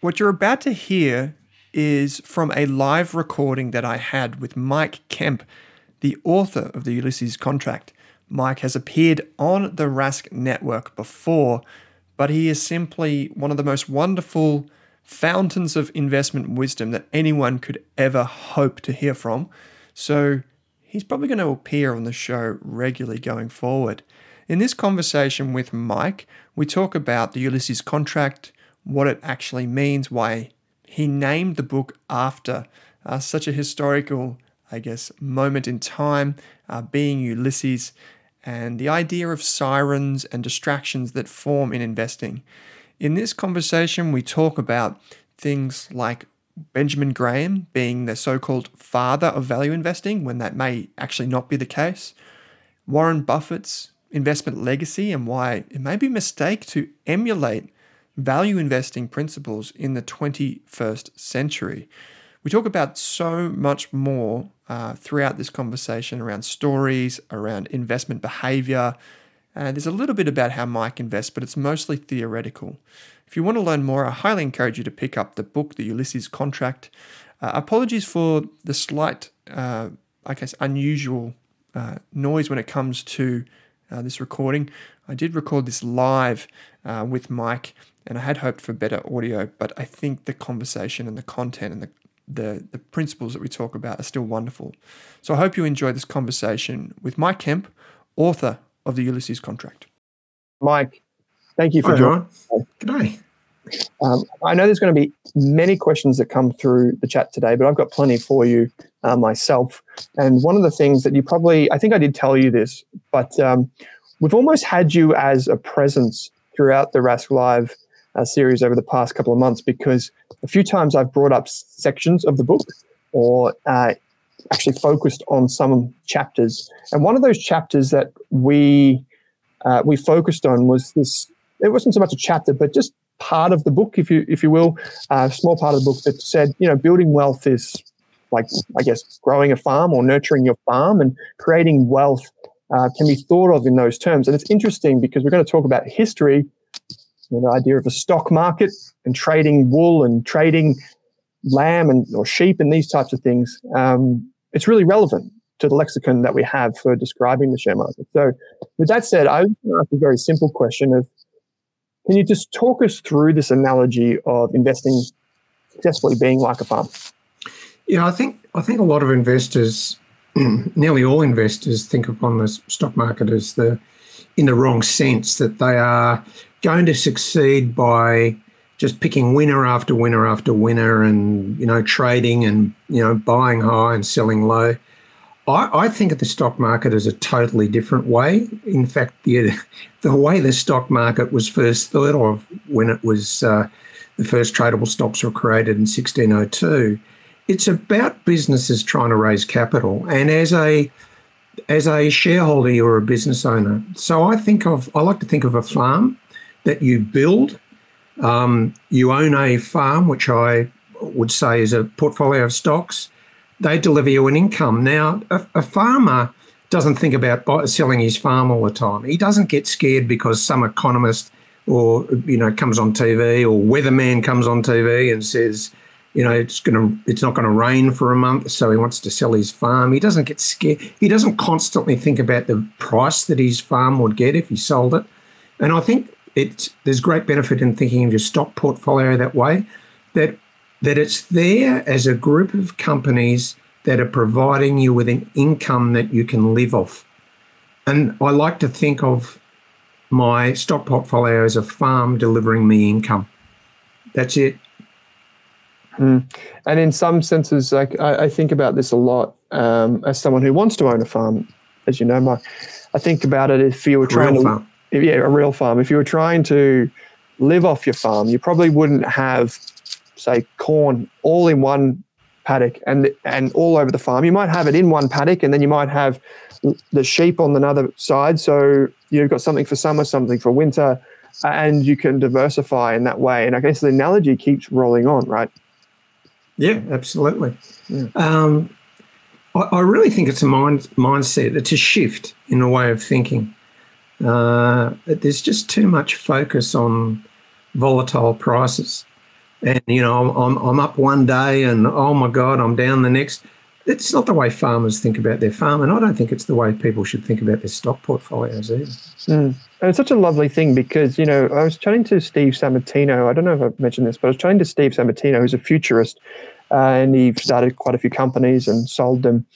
What you're about to hear is from a live recording that I had with Mike Kemp, the author of the Ulysses contract. Mike has appeared on the Rask network before, but he is simply one of the most wonderful fountains of investment wisdom that anyone could ever hope to hear from. So he's probably going to appear on the show regularly going forward. In this conversation with Mike, we talk about the Ulysses contract, what it actually means, why he named the book after uh, such a historical, I guess, moment in time, uh, being Ulysses, and the idea of sirens and distractions that form in investing. In this conversation, we talk about things like Benjamin Graham being the so called father of value investing, when that may actually not be the case, Warren Buffett's investment legacy, and why it may be a mistake to emulate value investing principles in the 21st century. We talk about so much more uh, throughout this conversation around stories, around investment behavior. And there's a little bit about how Mike invests, but it's mostly theoretical. If you want to learn more, I highly encourage you to pick up the book, The Ulysses Contract. Uh, apologies for the slight, uh, I guess, unusual uh, noise when it comes to uh, this recording. I did record this live uh, with Mike and I had hoped for better audio, but I think the conversation and the content and the the, the principles that we talk about are still wonderful. So I hope you enjoy this conversation with Mike Kemp, author of the Ulysses Contract. Mike, thank you for Hi, joining. Good day. Um, I know there's going to be many questions that come through the chat today, but I've got plenty for you uh, myself. And one of the things that you probably, I think I did tell you this, but um, we've almost had you as a presence throughout the Rask Live uh, series over the past couple of months because a few times I've brought up sections of the book or uh, actually focused on some chapters. And one of those chapters that we uh, we focused on was this. It wasn't so much a chapter, but just part of the book, if you if you will, a small part of the book that said, you know, building wealth is like I guess growing a farm or nurturing your farm and creating wealth uh, can be thought of in those terms. And it's interesting because we're going to talk about history you know, the idea of a stock market and trading wool and trading lamb and or sheep and these types of things, um, it's really relevant to the lexicon that we have for describing the share market. So, with that said, I ask a very simple question of can you just talk us through this analogy of investing successfully being like a farm? Yeah, I think I think a lot of investors, nearly all investors, think upon the stock market as the in the wrong sense that they are going to succeed by just picking winner after winner after winner and you know trading and you know buying high and selling low. I, I think of the stock market as a totally different way. In fact the, the way the stock market was first thought of when it was uh, the first tradable stocks were created in 1602 it's about businesses trying to raise capital. And as a as a shareholder or a business owner so i think of i like to think of a farm that you build. Um, you own a farm, which I would say is a portfolio of stocks. they deliver you an income. Now, a, a farmer doesn't think about buy, selling his farm all the time. He doesn't get scared because some economist or you know comes on TV or weatherman comes on TV and says, you know, it's gonna it's not gonna rain for a month, so he wants to sell his farm. He doesn't get scared. He doesn't constantly think about the price that his farm would get if he sold it. And I think it's there's great benefit in thinking of your stock portfolio that way. That that it's there as a group of companies that are providing you with an income that you can live off. And I like to think of my stock portfolio as a farm delivering me income. That's it. Mm. And in some senses, like I, I think about this a lot um, as someone who wants to own a farm. As you know, my I think about it if you were trying real to, farm. yeah, a real farm. If you were trying to live off your farm, you probably wouldn't have, say, corn all in one paddock and and all over the farm. You might have it in one paddock, and then you might have the sheep on another side. So you've got something for summer, something for winter, and you can diversify in that way. And I guess the analogy keeps rolling on, right? Yeah, absolutely. Yeah. Um, I, I, really think it's a mind mindset. It's a shift in a way of thinking. Uh, there's just too much focus on volatile prices, and you know, I'm I'm up one day, and oh my god, I'm down the next it's not the way farmers think about their farm, and I don't think it's the way people should think about their stock portfolios either. Mm. And it's such a lovely thing because, you know, I was chatting to Steve Sammartino. I don't know if I've mentioned this, but I was chatting to Steve Sammartino, who's a futurist, uh, and he started quite a few companies and sold them.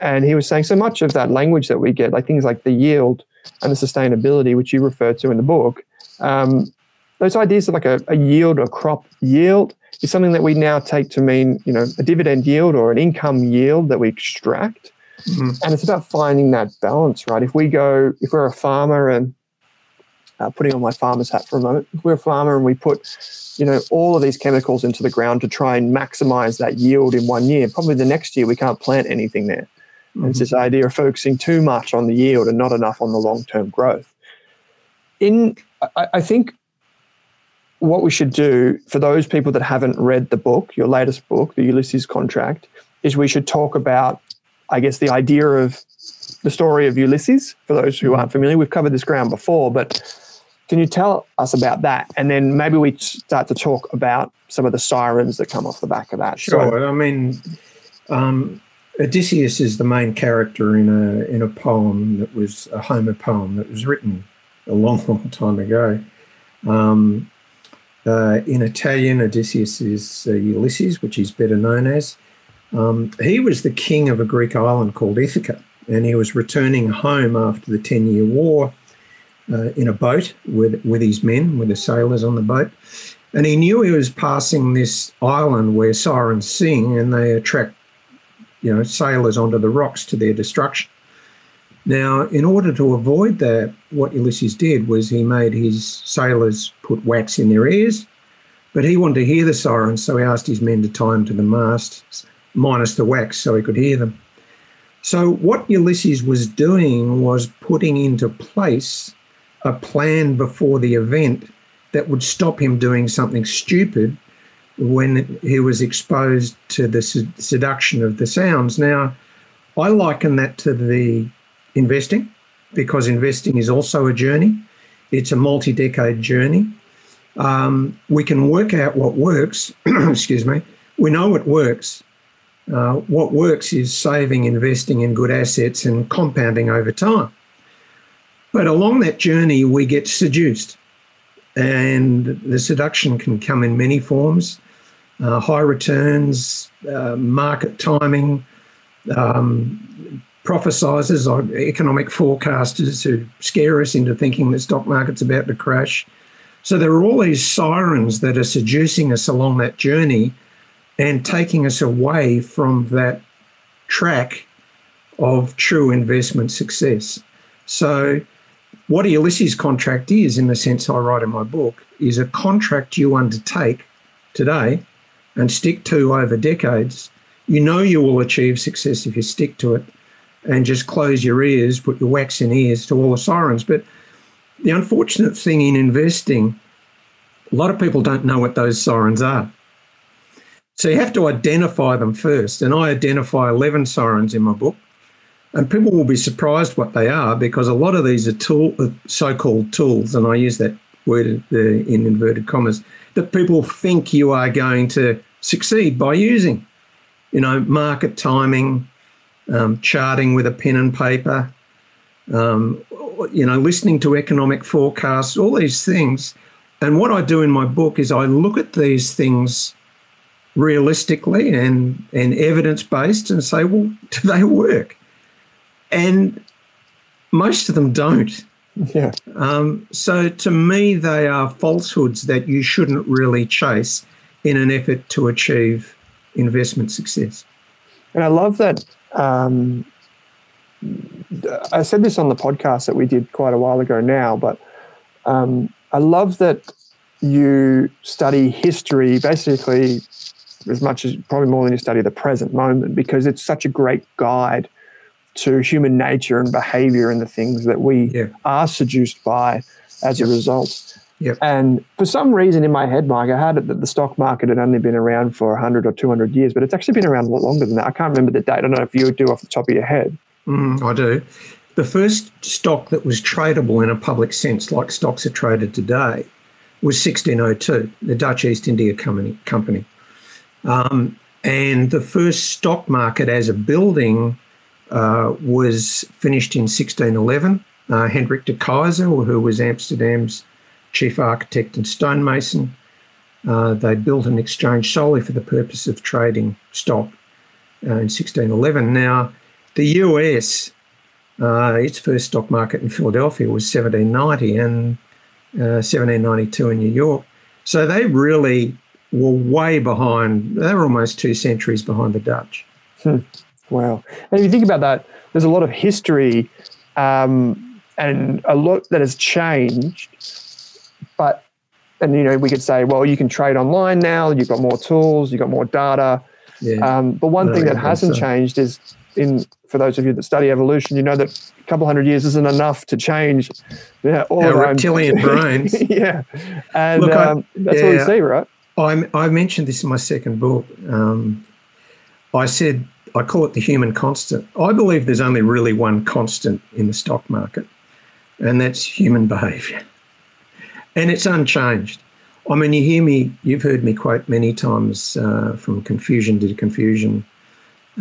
And he was saying so much of that language that we get, like things like the yield and the sustainability, which you refer to in the book, um, those ideas of like a, a yield or crop yield is something that we now take to mean, you know, a dividend yield or an income yield that we extract. Mm-hmm. And it's about finding that balance, right? If we go, if we're a farmer and uh, putting on my farmer's hat for a moment, we're a farmer and we put, you know, all of these chemicals into the ground to try and maximize that yield in one year, probably the next year we can't plant anything there. Mm-hmm. It's this idea of focusing too much on the yield and not enough on the long term growth. In, I, I think what we should do for those people that haven't read the book, your latest book, the Ulysses Contract, is we should talk about, I guess, the idea of the story of Ulysses. For those who aren't familiar, we've covered this ground before, but can you tell us about that? And then maybe we start to talk about some of the sirens that come off the back of that. Sure. So, I mean, um, Odysseus is the main character in a in a poem that was a Homer poem that was written a long, long time ago. Um, uh, in Italian, Odysseus is uh, Ulysses, which he's better known as. Um, he was the king of a Greek island called Ithaca, and he was returning home after the Ten Year War uh, in a boat with, with his men, with the sailors on the boat. And he knew he was passing this island where sirens sing and they attract, you know, sailors onto the rocks to their destruction. Now, in order to avoid that, what Ulysses did was he made his sailors put wax in their ears, but he wanted to hear the sirens, so he asked his men to tie them to the mast, minus the wax, so he could hear them. So, what Ulysses was doing was putting into place a plan before the event that would stop him doing something stupid when he was exposed to the seduction of the sounds. Now, I liken that to the investing because investing is also a journey. It's a multi decade journey. Um, we can work out what works. excuse me. We know it works. Uh, what works is saving, investing in good assets, and compounding over time. But along that journey, we get seduced. And the seduction can come in many forms uh, high returns, uh, market timing, um, prophesizers or economic forecasters who scare us into thinking the stock market's about to crash. So there are all these sirens that are seducing us along that journey and taking us away from that track of true investment success. So, what a Ulysses contract is, in the sense I write in my book, is a contract you undertake today and stick to over decades. You know you will achieve success if you stick to it and just close your ears, put your wax in ears to all the sirens. But the unfortunate thing in investing, a lot of people don't know what those sirens are. So you have to identify them first. And I identify 11 sirens in my book. And people will be surprised what they are because a lot of these are tool, uh, so-called tools, and I use that word in inverted commas, that people think you are going to succeed by using. You know, market timing, um, charting with a pen and paper, um, you know, listening to economic forecasts, all these things. And what I do in my book is I look at these things realistically and, and evidence based and say, well, do they work? And most of them don't. Yeah. Um, so to me, they are falsehoods that you shouldn't really chase in an effort to achieve investment success. And I love that. Um, I said this on the podcast that we did quite a while ago now, but um, I love that you study history basically as much as probably more than you study the present moment because it's such a great guide to human nature and behavior and the things that we yeah. are seduced by as a result. Yep. And for some reason in my head, Mike, I had it that the stock market had only been around for 100 or 200 years, but it's actually been around a lot longer than that. I can't remember the date. I don't know if you do off the top of your head. Mm, I do. The first stock that was tradable in a public sense, like stocks are traded today, was 1602, the Dutch East India Company. company. Um, and the first stock market as a building uh, was finished in 1611. Uh, Hendrik de Keyser, who was Amsterdam's chief architect and stonemason, uh, they built an exchange solely for the purpose of trading stock uh, in 1611. Now, the US, uh, its first stock market in Philadelphia was 1790 and 1792 uh, in New York. So they really were way behind. They were almost two centuries behind the Dutch. Hmm. Wow. And if you think about that, there's a lot of history um, and a lot that has changed. But, and you know, we could say, well, you can trade online now, you've got more tools, you've got more data. Yeah. Um, but one thing that hasn't so. changed is in for those of you that study evolution, you know that a couple hundred years isn't enough to change yeah, all Our reptilian brains. yeah. And Look, um, I, that's yeah, what we see, right? I, I mentioned this in my second book. Um, I said I call it the human constant. I believe there's only really one constant in the stock market, and that's human behaviour. And it's unchanged. I mean, you hear me, you've heard me quote many times uh, from Confusion to Confusion,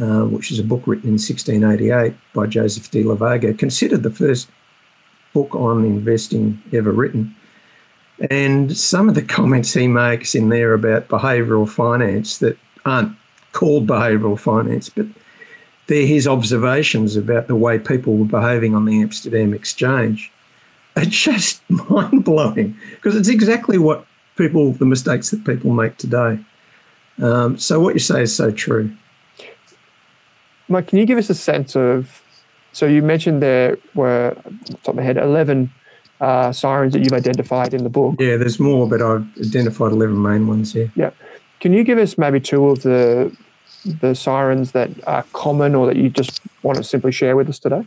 uh, which is a book written in 1688 by Joseph de la Vega, considered the first book on investing ever written. And some of the comments he makes in there about behavioural finance that aren't called behavioural finance, but they're his observations about the way people were behaving on the Amsterdam Exchange. It's just mind blowing because it's exactly what people, the mistakes that people make today. Um, so what you say is so true. Mike, can you give us a sense of? So you mentioned there were, top of my head, eleven uh, sirens that you've identified in the book. Yeah, there's more, but I've identified 11 main ones here. Yeah. Can you give us maybe two of the the sirens that are common or that you just want to simply share with us today?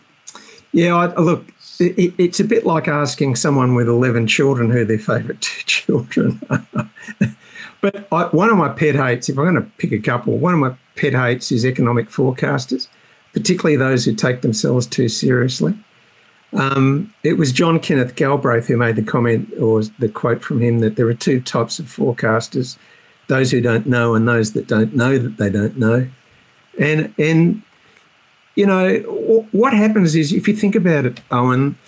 Yeah, I, look, it, it's a bit like asking someone with 11 children who their favourite two children But I, one of my pet hates, if I'm going to pick a couple, one of my pet hates is economic forecasters, particularly those who take themselves too seriously. Um, it was John Kenneth Galbraith who made the comment or the quote from him that there are two types of forecasters those who don't know and those that don't know that they don't know. And, and you know, what happens is if you think about it, Owen,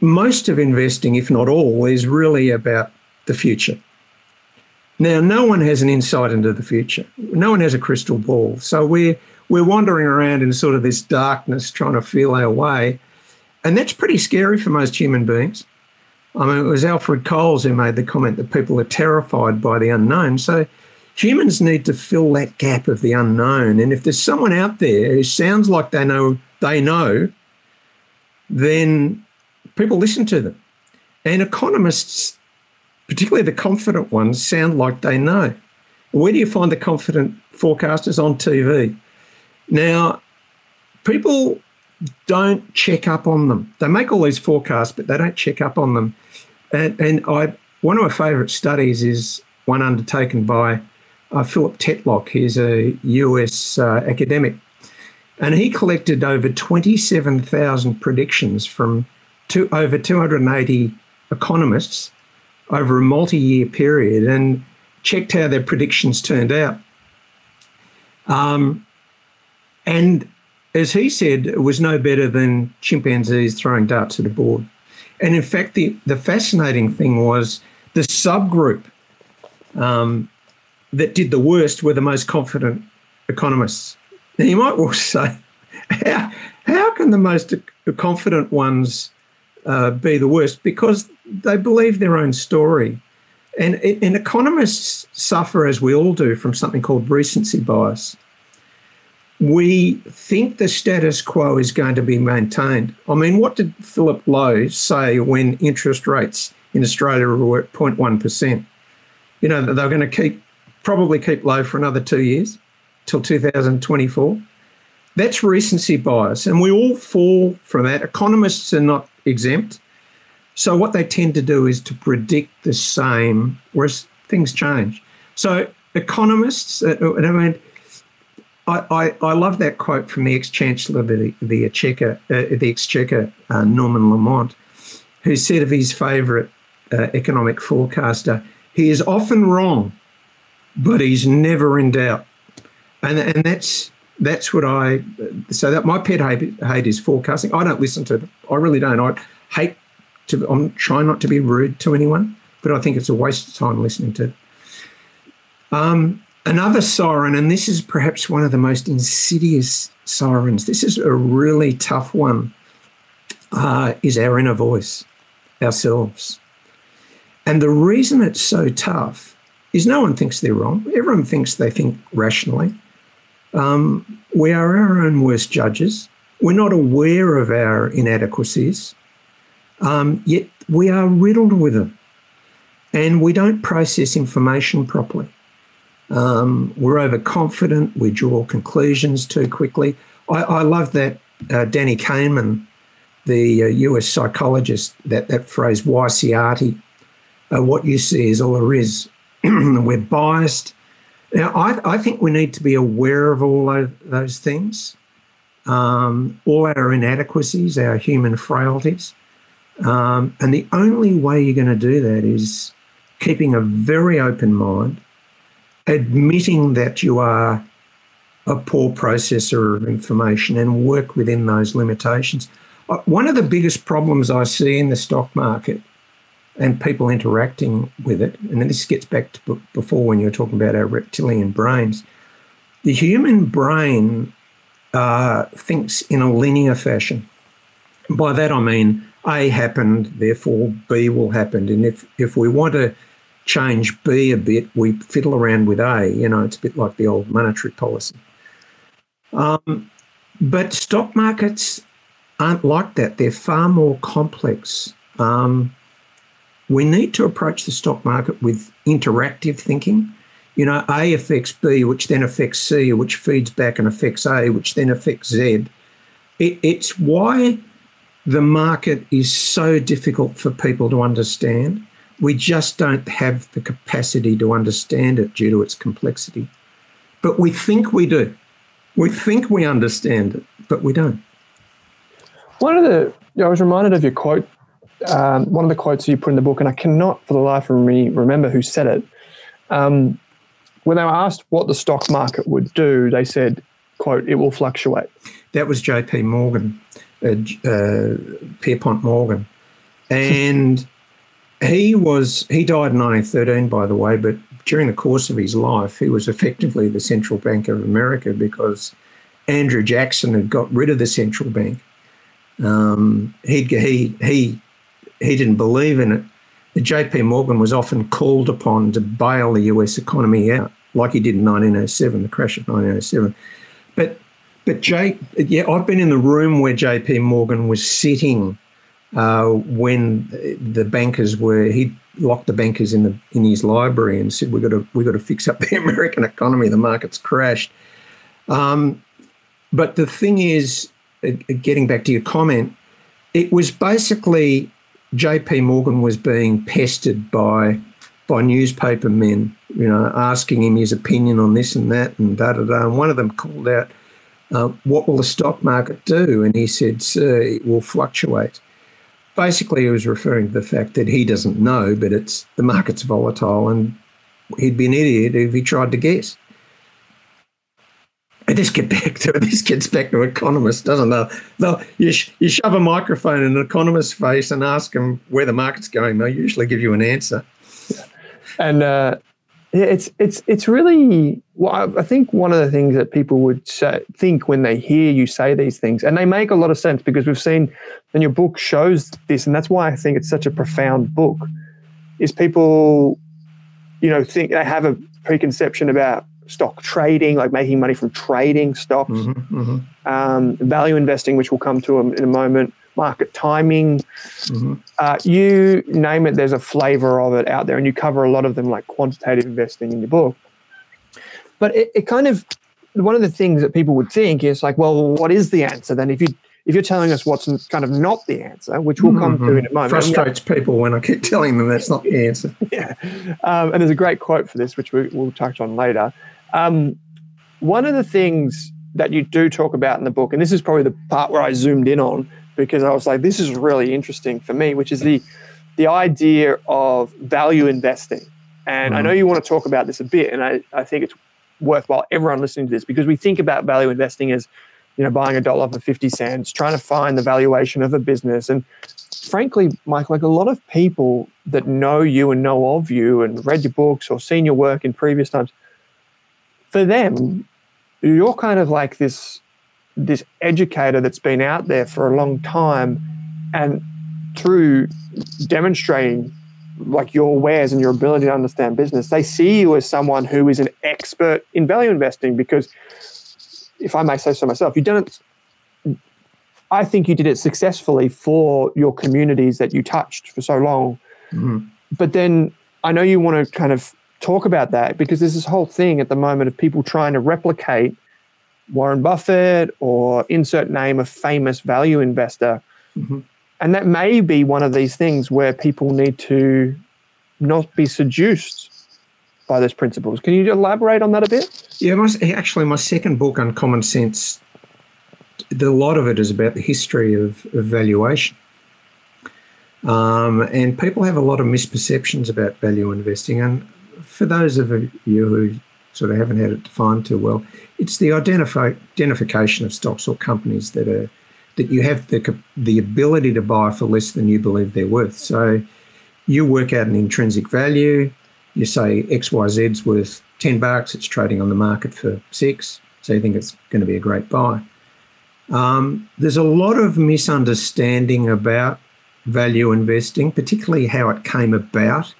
most of investing, if not all, is really about the future. Now, no one has an insight into the future. No one has a crystal ball. So we're, we're wandering around in sort of this darkness trying to feel our way. And that's pretty scary for most human beings. I mean, it was Alfred Cowles who made the comment that people are terrified by the unknown. So humans need to fill that gap of the unknown. And if there's someone out there who sounds like they know they know, then people listen to them. And economists, particularly the confident ones, sound like they know. Where do you find the confident forecasters on TV? Now, people don't check up on them. They make all these forecasts, but they don't check up on them. And, and I, one of my favourite studies is one undertaken by uh, Philip Tetlock. He's a US uh, academic. And he collected over 27,000 predictions from two, over 280 economists over a multi year period and checked how their predictions turned out. Um, and as he said, it was no better than chimpanzees throwing darts at a board. And in fact, the, the fascinating thing was the subgroup um, that did the worst were the most confident economists. Now, you might well say, how, how can the most confident ones uh, be the worst? Because they believe their own story. And, and economists suffer, as we all do, from something called recency bias. We think the status quo is going to be maintained. I mean, what did Philip Lowe say when interest rates in Australia were at 0.1%? You know, they're going to keep probably keep low for another two years till 2024. That's recency bias, and we all fall from that. Economists are not exempt. So what they tend to do is to predict the same, whereas things change. So economists, uh, I mean, I, I, love that quote from the ex-chancellor of the, the Exchequer, uh, the Exchequer uh, Norman Lamont, who said of his favourite uh, economic forecaster, he is often wrong, but he's never in doubt. And, and that's that's what I so that my pet hate, hate is forecasting. I don't listen to them. I really don't. I hate to, I'm trying not to be rude to anyone, but I think it's a waste of time listening to. Um, another siren, and this is perhaps one of the most insidious sirens. This is a really tough one. Uh, is our inner voice, ourselves, and the reason it's so tough is no one thinks they're wrong. Everyone thinks they think rationally. Um, we are our own worst judges. We're not aware of our inadequacies. Um, yet we are riddled with them and we don't process information properly. Um, we're overconfident, we draw conclusions too quickly. I, I love that uh, Danny Kahneman, the uh, US psychologist, that, that phrase, WYSIATI, uh, what you see is all there is. we're biased. Now, I, I, think we need to be aware of all of those things, um, all our inadequacies, our human frailties. Um, and the only way you're going to do that is keeping a very open mind, admitting that you are a poor processor of information and work within those limitations. Uh, one of the biggest problems I see in the stock market and people interacting with it, and then this gets back to before when you were talking about our reptilian brains, the human brain uh, thinks in a linear fashion. By that I mean a happened, therefore B will happen. And if, if we want to change B a bit, we fiddle around with A. You know, it's a bit like the old monetary policy. Um, but stock markets aren't like that. They're far more complex. Um, we need to approach the stock market with interactive thinking. You know, A affects B, which then affects C, which feeds back and affects A, which then affects Z. It, it's why the market is so difficult for people to understand. We just don't have the capacity to understand it due to its complexity. But we think we do. We think we understand it, but we don't. One of the, I was reminded of your quote, um, one of the quotes you put in the book, and I cannot for the life of me remember who said it. Um, when they were asked what the stock market would do, they said, quote, it will fluctuate. That was JP Morgan uh, uh, Pierpont Morgan, and he was he died in 1913, by the way. But during the course of his life, he was effectively the central bank of America because Andrew Jackson had got rid of the central bank. Um, he he he he didn't believe in it. J.P. Morgan was often called upon to bail the U.S. economy out, like he did in 1907, the crash of 1907. But but Jake, yeah, I've been in the room where JP Morgan was sitting uh, when the bankers were. He locked the bankers in the in his library and said, "We got to we got to fix up the American economy. The market's crashed." Um, but the thing is, uh, getting back to your comment, it was basically JP Morgan was being pestered by by newspaper men, you know, asking him his opinion on this and that and da da da. And one of them called out, uh, What will the stock market do? And he said, Sir, it will fluctuate. Basically, he was referring to the fact that he doesn't know, but it's the market's volatile and he'd be an idiot if he tried to guess. And this get back to this gets back to economists, doesn't it? They'll, you, sh- you shove a microphone in an economist's face and ask them where the market's going. They'll usually give you an answer and uh, it's it's it's really well, I think one of the things that people would say, think when they hear you say these things, and they make a lot of sense because we've seen, and your book shows this, and that's why I think it's such a profound book. Is people, you know, think they have a preconception about stock trading, like making money from trading stocks, mm-hmm, mm-hmm. Um, value investing, which we'll come to in a moment, market timing. Mm-hmm. Uh, you name it, there's a flavor of it out there, and you cover a lot of them, like quantitative investing in your book. But it, it kind of one of the things that people would think is like, well, what is the answer then? If you if you're telling us what's kind of not the answer, which we'll come mm-hmm. to in a moment. Frustrates people when I keep telling them that's not the answer. yeah. Um, and there's a great quote for this, which we, will touch on later. Um, one of the things that you do talk about in the book, and this is probably the part where I zoomed in on, because I was like, this is really interesting for me, which is the the idea of value investing. And mm I know mm-hmm. you want to talk about this a bit, and I, I think it's worthwhile everyone listening to this because we think about value investing as you know buying a dollar for 50 cents trying to find the valuation of a business and frankly mike like a lot of people that know you and know of you and read your books or seen your work in previous times for them you're kind of like this this educator that's been out there for a long time and through demonstrating like your wares and your ability to understand business they see you as someone who is an expert in value investing because if i may say so myself you didn't i think you did it successfully for your communities that you touched for so long mm-hmm. but then i know you want to kind of talk about that because there's this whole thing at the moment of people trying to replicate Warren Buffett or insert name of famous value investor. Mm-hmm. And that may be one of these things where people need to not be seduced by those principles. Can you elaborate on that a bit? Yeah, my, actually, my second book, Uncommon Sense, the, a lot of it is about the history of, of valuation. Um, and people have a lot of misperceptions about value investing. And for those of you who sort of haven't had it defined too well. It's the identify, identification of stocks or companies that are that you have the the ability to buy for less than you believe they're worth. So you work out an intrinsic value. You say XYZ's worth 10 bucks, it's trading on the market for six. So you think it's going to be a great buy. Um, there's a lot of misunderstanding about value investing, particularly how it came about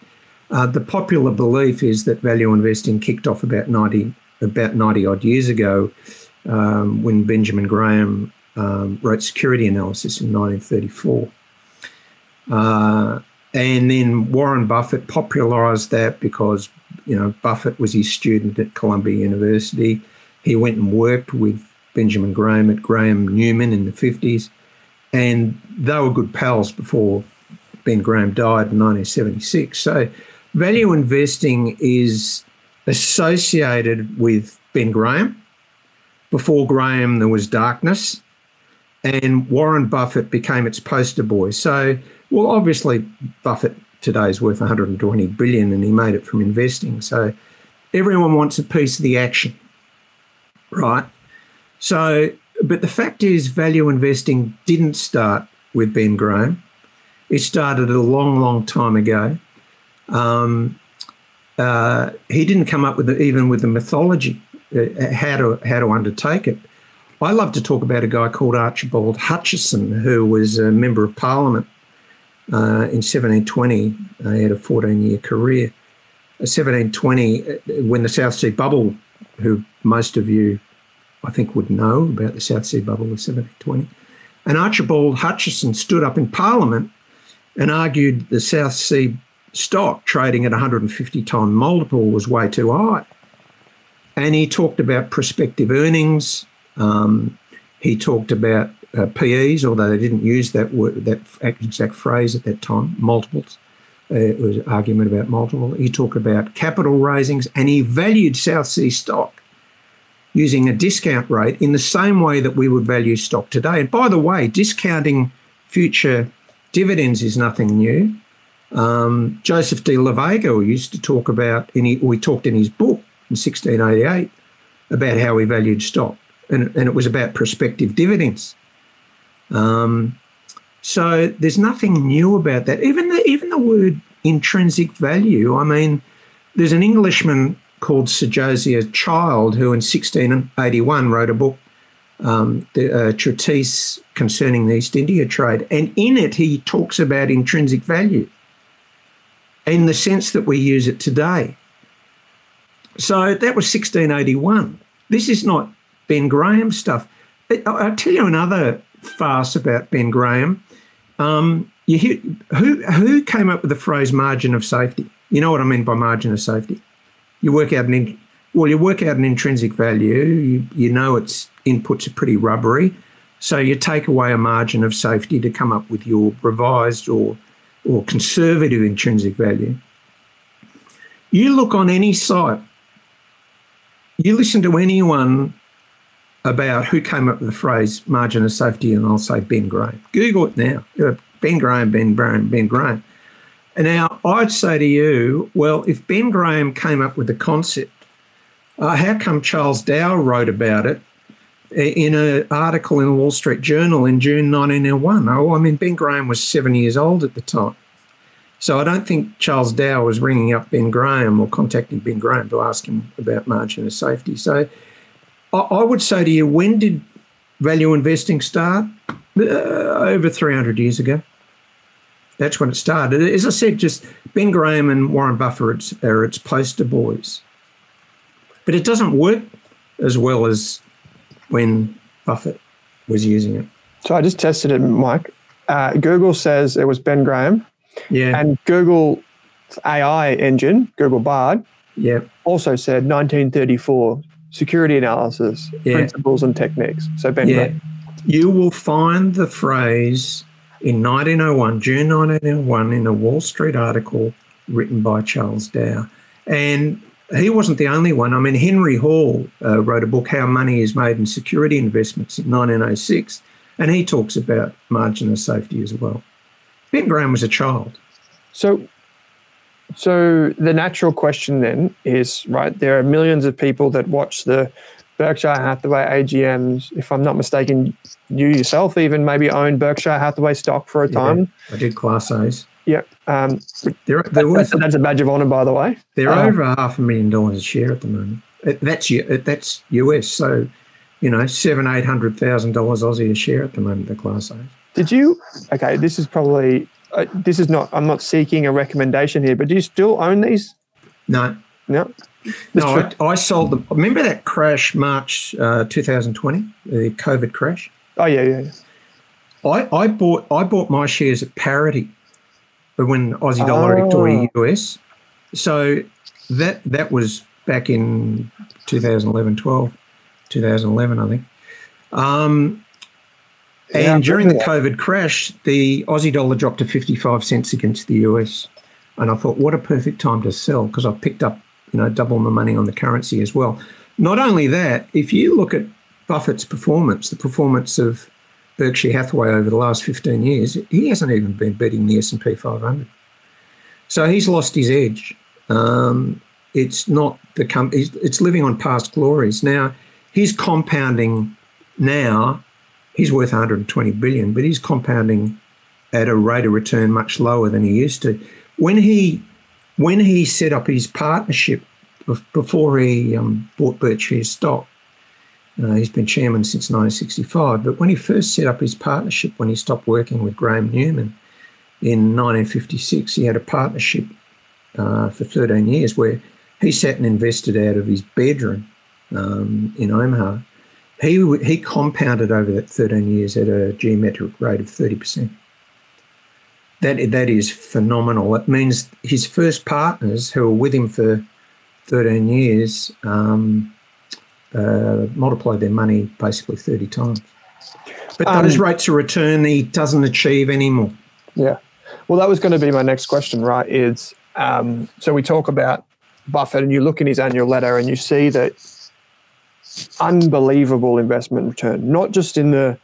uh, the popular belief is that value investing kicked off about 90, about 90 odd years ago um, when Benjamin Graham um, wrote Security Analysis in 1934. Uh, and then Warren Buffett popularized that because, you know, Buffett was his student at Columbia University. He went and worked with Benjamin Graham at Graham Newman in the 50s. And they were good pals before Ben Graham died in 1976. So value investing is associated with Ben Graham. Before Graham, there was darkness, and Warren Buffett became its poster boy. So, well, obviously, Buffett today is worth 120 billion, and he made it from investing. So, everyone wants a piece of the action, right? So, but the fact is, value investing didn't start with Ben Graham. It started a long, long time ago. Um, uh, he didn't come up with the, even with the mythology uh, how to how to undertake it. I love to talk about a guy called Archibald Hutchinson, who was a member of Parliament uh, in 1720. Uh, he had a 14-year career. 1720, uh, when the South Sea Bubble, who most of you, I think, would know about the South Sea Bubble of 1720, and Archibald Hutchinson stood up in Parliament and argued the South Sea stock trading at 150 time multiple was way too high. And he talked about prospective earnings. Um, he talked about uh, PEs, although they didn't use that word, that exact phrase at that time, multiples. Uh, it was argument about multiple. He talked about capital raisings, and he valued South Sea stock using a discount rate in the same way that we would value stock today. And by the way, discounting future dividends is nothing new. Um, Joseph de La Vega used to talk about, he, we talked in his book in 1688 about how he valued stock, and, and it was about prospective dividends. Um, so there's nothing new about that. Even the, even the word intrinsic value. I mean, there's an Englishman called Sir Josiah Child who, in 1681, wrote a book, um, the treatise concerning the East India trade, and in it he talks about intrinsic value in the sense that we use it today. So that was 1681. This is not Ben Graham stuff. I'll tell you another farce about Ben Graham. Um, hear, who who came up with the phrase margin of safety? You know what I mean by margin of safety. You work out an in, well, you work out an intrinsic value. You you know its inputs are pretty rubbery, so you take away a margin of safety to come up with your revised or or conservative intrinsic value. You look on any site, you listen to anyone about who came up with the phrase margin of safety, and I'll say Ben Graham. Google it now. Ben Graham, Ben Graham, Ben Graham. And now I'd say to you, well, if Ben Graham came up with the concept, uh, how come Charles Dow wrote about it in an article in the Wall Street Journal in June 1901? Oh, I mean, Ben Graham was seven years old at the time. So I don't think Charles Dow was ringing up Ben Graham or contacting Ben Graham to ask him about margin of safety. So I would say to you, when did value investing start? Uh, over 300 years ago. That's when it started. As I said, just Ben Graham and Warren Buffett are its poster boys. But it doesn't work as well as when Buffett was using it. So I just tested it, Mike. Uh, Google says it was Ben Graham. Yeah. And Google AI engine, Google Bard, yeah. also said 1934 security analysis, yeah. principles and techniques. So Ben yeah. You will find the phrase in 1901, June 1901, in a Wall Street article written by Charles Dow. And he wasn't the only one. I mean, Henry Hall uh, wrote a book, How Money is Made in Security Investments, in 1906, and he talks about margin of safety as well. Ben Graham was a child. So, so the natural question then is right. There are millions of people that watch the Berkshire Hathaway AGMs. If I'm not mistaken, you yourself even maybe owned Berkshire Hathaway stock for a time. Yeah, I did Class A's. Yeah, um, they're, they're that's, that's, a badge of honor, by the way. They're um, over half a million dollars a share at the moment. That's that's US. So, you know, seven eight hundred thousand dollars Aussie a share at the moment. The Class A. Did you? Okay, this is probably uh, this is not. I'm not seeking a recommendation here, but do you still own these? No. No. no, I, I, sold them. Remember that crash, March uh, 2020, the COVID crash. Oh yeah, yeah. yeah. I, I bought I bought my shares at parity, but when Aussie dollar oh. to US, so that that was back in 2011, 12, 2011, I think. Um, yeah, and during the COVID crash, the Aussie dollar dropped to 55 cents against the US. And I thought, what a perfect time to sell because I picked up, you know, double my money on the currency as well. Not only that, if you look at Buffett's performance, the performance of Berkshire Hathaway over the last 15 years, he hasn't even been beating the S&P 500. So he's lost his edge. Um, it's not the com- it's living on past glories. Now, he's compounding now he's worth 120 billion, but he's compounding at a rate of return much lower than he used to. When he when he set up his partnership before he um, bought Berkshire stock, uh, he's been chairman since 1965. But when he first set up his partnership, when he stopped working with Graham Newman in 1956, he had a partnership uh, for 13 years where he sat and invested out of his bedroom um, in Omaha he he compounded over that 13 years at a geometric rate of 30%. That that is phenomenal. It means his first partners who were with him for 13 years um, uh, multiplied their money basically 30 times. But um, those rates of return he doesn't achieve anymore. Yeah. Well, that was going to be my next question, right? Is um, so we talk about Buffett, and you look in his annual letter, and you see that unbelievable investment return, not just in the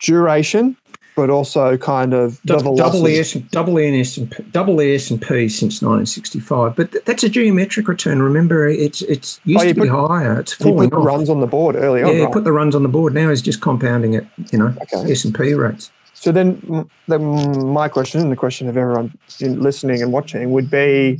duration, but also kind of the double, double ES, double ES and double ES and P since 1965. But th- that's a geometric return. Remember, it's it's oh, used oh, to put, be higher. It's falling put off. runs on the board early yeah, on. Yeah, right? put the runs on the board. Now he's just compounding it. You know, okay. S and P rates. So then, then my question and the question of everyone listening and watching would be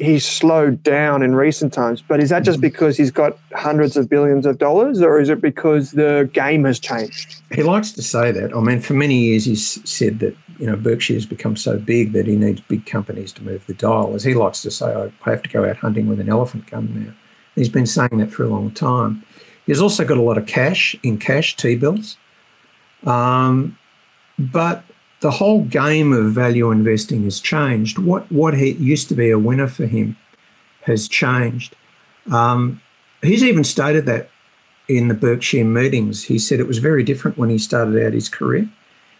he's slowed down in recent times, but is that just mm-hmm. because he's got hundreds of billions of dollars, or is it because the game has changed? He likes to say that. I mean, for many years he's said that you know Berkshire's become so big that he needs big companies to move the dial. As he likes to say, I have to go out hunting with an elephant gun now. He's been saying that for a long time. He's also got a lot of cash in cash T bills, um, but the whole game of value investing has changed. What what he, used to be a winner for him has changed. Um, he's even stated that in the Berkshire meetings. He said it was very different when he started out his career.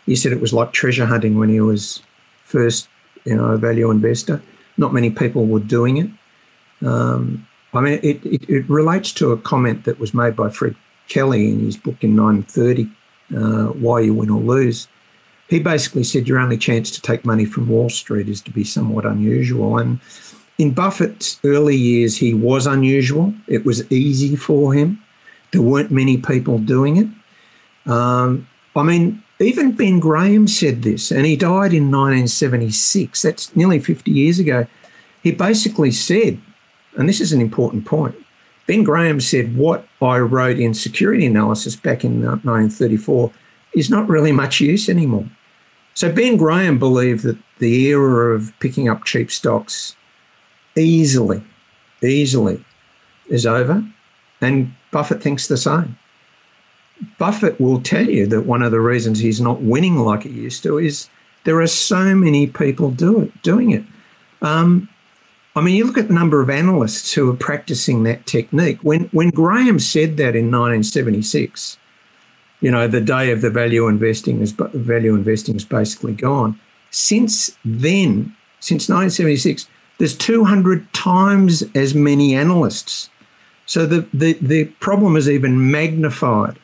He said it was like treasure hunting when he was first, you know, a value investor. Not many people were doing it. Um, I mean, it, it, it, relates to a comment that was made by Fred Kelly in his book in 1930, uh, Why You Win or Lose he basically said your only chance to take money from Wall Street is to be somewhat unusual. And in Buffett's early years, he was unusual. It was easy for him. There weren't many people doing it. Um, I mean, even Ben Graham said this, and he died in 1976. That's nearly 50 years ago. He basically said, and this is an important point Ben Graham said, What I wrote in security analysis back in 1934 is not really much use anymore. So Ben Graham believed that the era of picking up cheap stocks easily, easily is over. And Buffett thinks the same. Buffett will tell you that one of the reasons he's not winning like he used to is there are so many people do it, doing it. Um, I mean, you look at the number of analysts who are practicing that technique. When when Graham said that in 1976, you know, the day of the value investing is value investing is basically gone. Since then, since 1976, there's 200 times as many analysts. So the the, the problem is even magnified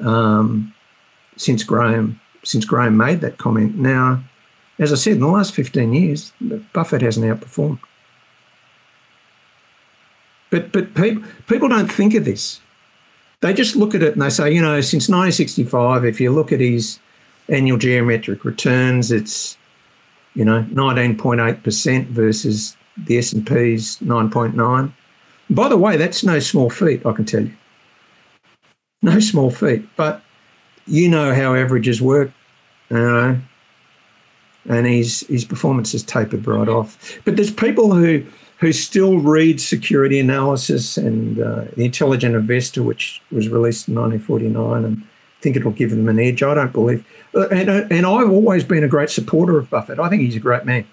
um, since Graham since Graham made that comment. Now, as I said, in the last 15 years, Buffett hasn't outperformed. But but people people don't think of this they just look at it and they say, you know, since 1965, if you look at his annual geometric returns, it's you know 19.8% versus the S&P's 9.9. By the way, that's no small feat, I can tell you. No small feat, but you know how averages work, you know, and his his performance has tapered right off. But there's people who who still reads security analysis and uh, the Intelligent Investor, which was released in 1949, and think it'll give them an edge. I don't believe, uh, and, uh, and I've always been a great supporter of Buffett. I think he's a great man.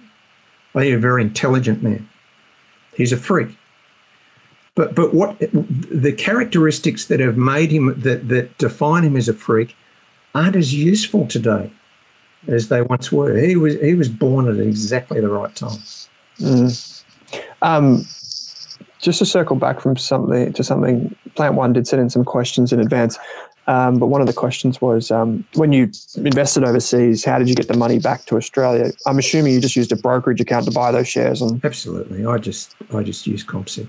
I think he's a very intelligent man. He's a freak. But but what the characteristics that have made him that that define him as a freak aren't as useful today as they once were. He was he was born at exactly the right time. Mm. Um, just to circle back from something to something, Plant One did send in some questions in advance. Um, but one of the questions was um, when you invested overseas, how did you get the money back to Australia? I'm assuming you just used a brokerage account to buy those shares. And absolutely, I just I just used CommSec.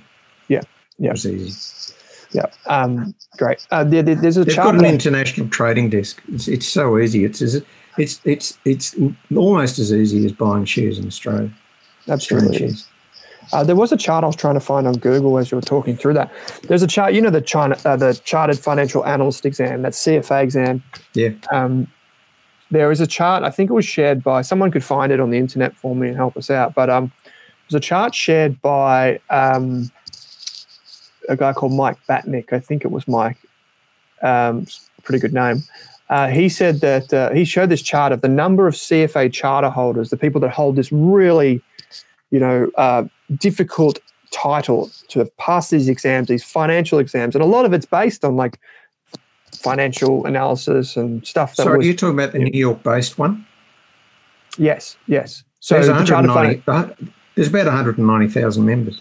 Yeah, yeah, it was easy. Yeah, um, great. Uh, there, there's a They've chart. got an there. international trading desk. It's, it's so easy. It's it's it's it's almost as easy as buying shares in Australia. Absolutely. Uh, there was a chart I was trying to find on Google as you were talking through that. There's a chart, you know, the China, uh, the Chartered Financial Analyst exam, that CFA exam. Yeah. Um, there is a chart. I think it was shared by someone could find it on the internet for me and help us out. But um, there's a chart shared by um, a guy called Mike Batnick. I think it was Mike. Um, pretty good name. Uh, he said that uh, he showed this chart of the number of CFA charter holders, the people that hold this really, you know, uh, difficult title to pass these exams, these financial exams, and a lot of it's based on like financial analysis and stuff. That Sorry, was, are you talking about the New York-based one? Yes, yes. So there's, the charter fund, 190 uh, there's about 190,000 members.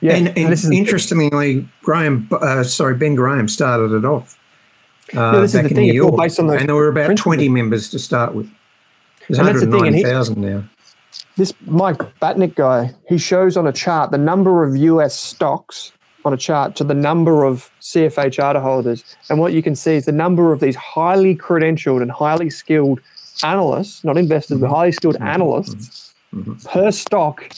yeah, and and and is interestingly, Graham, uh, sorry, Ben Graham started it off. Uh, Yeah, this is the in thing, New York, based on those and there were about principles. 20 members to start with. There's And the thing, and he- 190,000 now. This Mike Batnick guy, he shows on a chart the number of US stocks on a chart to the number of CFA charter holders. And what you can see is the number of these highly credentialed and highly skilled analysts, not investors, but highly skilled analysts Mhm. per stock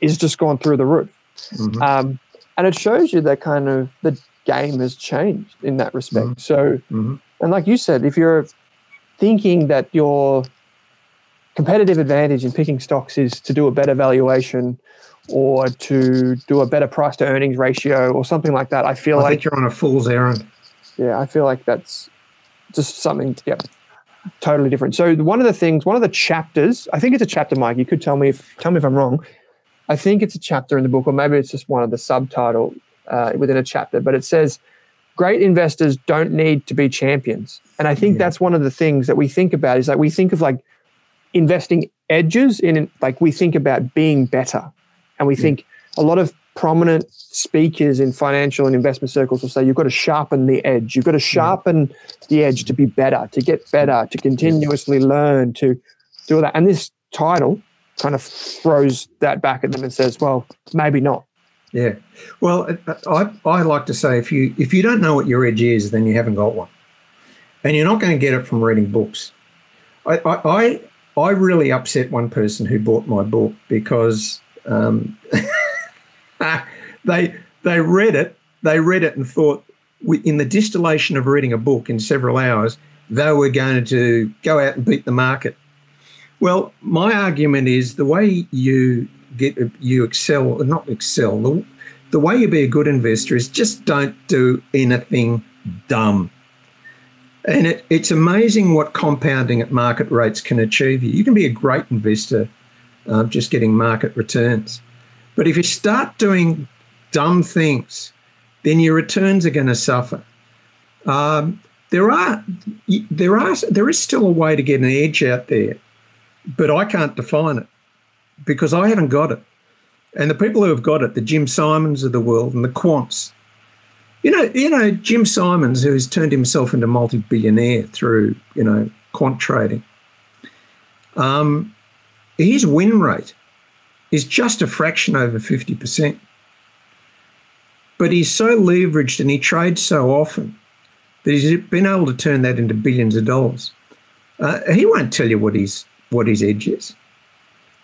is just gone through the roof. Mhm. Um, and it shows you that kind of the game has changed in that respect. So, Mhm. and like you said, if you're thinking that your competitive advantage in picking stocks is to do a better valuation or to do a better price to earnings ratio or something like that, I feel I like think you're on a fool's errand. yeah, I feel like that's just something, yeah, totally different. So one of the things, one of the chapters, I think it's a chapter, Mike. You could tell me if tell me if I'm wrong. I think it's a chapter in the book, or maybe it's just one of the subtitle uh, within a chapter. But it says, "Great investors don't need to be champions," and I think Yeah. that's one of the things that we think about is like we think of like investing edges in like we think about being better, and we hmm. think a lot of prominent speakers in financial and investment circles will say you've got to sharpen the edge. You've got to hmm. sharpen the edge to be better, to get better, to continuously learn, to do all that. And this title kind of throws that back at them and says, well, maybe not. Yeah. Well, uh, I, I like to say if you if you don't know what your edge is, then you haven't got one, and you're not going to get it from reading books. I I I, really upset one person who bought my book because um, they they read it they read it and thought in the distillation of reading a book in several hours they were going to go out and beat the market. Well, my argument is the way you get you excel, not excel. The, the way you be a good investor is just don't do anything dumb. And it, it's amazing what compounding at market rates can achieve you. You can be a great investor uh, just getting market returns. But if you start doing dumb things, then your returns are going to suffer. Um, there are there are there is still a way to get an edge out there, but I can't define it because I haven't got it. And the people who have got it, the Jim Simons of the world and the quants, you know, you know Jim Simons, who's turned himself into multi-billionaire through you know quant trading. Um, his win rate is just a fraction over fifty percent, but he's so leveraged and he trades so often that he's been able to turn that into billions of dollars. Uh, he won't tell you what his what his edge is.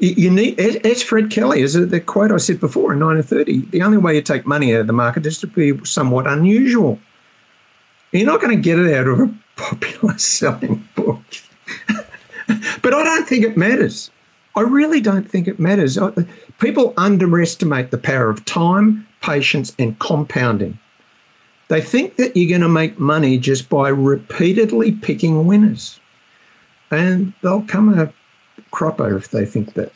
You, need, as, Fred Kelly, as the quote I said before in 1930, the only way you take money out of the market is to be somewhat unusual. You're not going to get it out of a popular selling book. but I don't think it matters. I really don't think it matters. People underestimate the power of time, patience, and compounding. They think that you're going to make money just by repeatedly picking winners. And they'll come a cropper if they think that.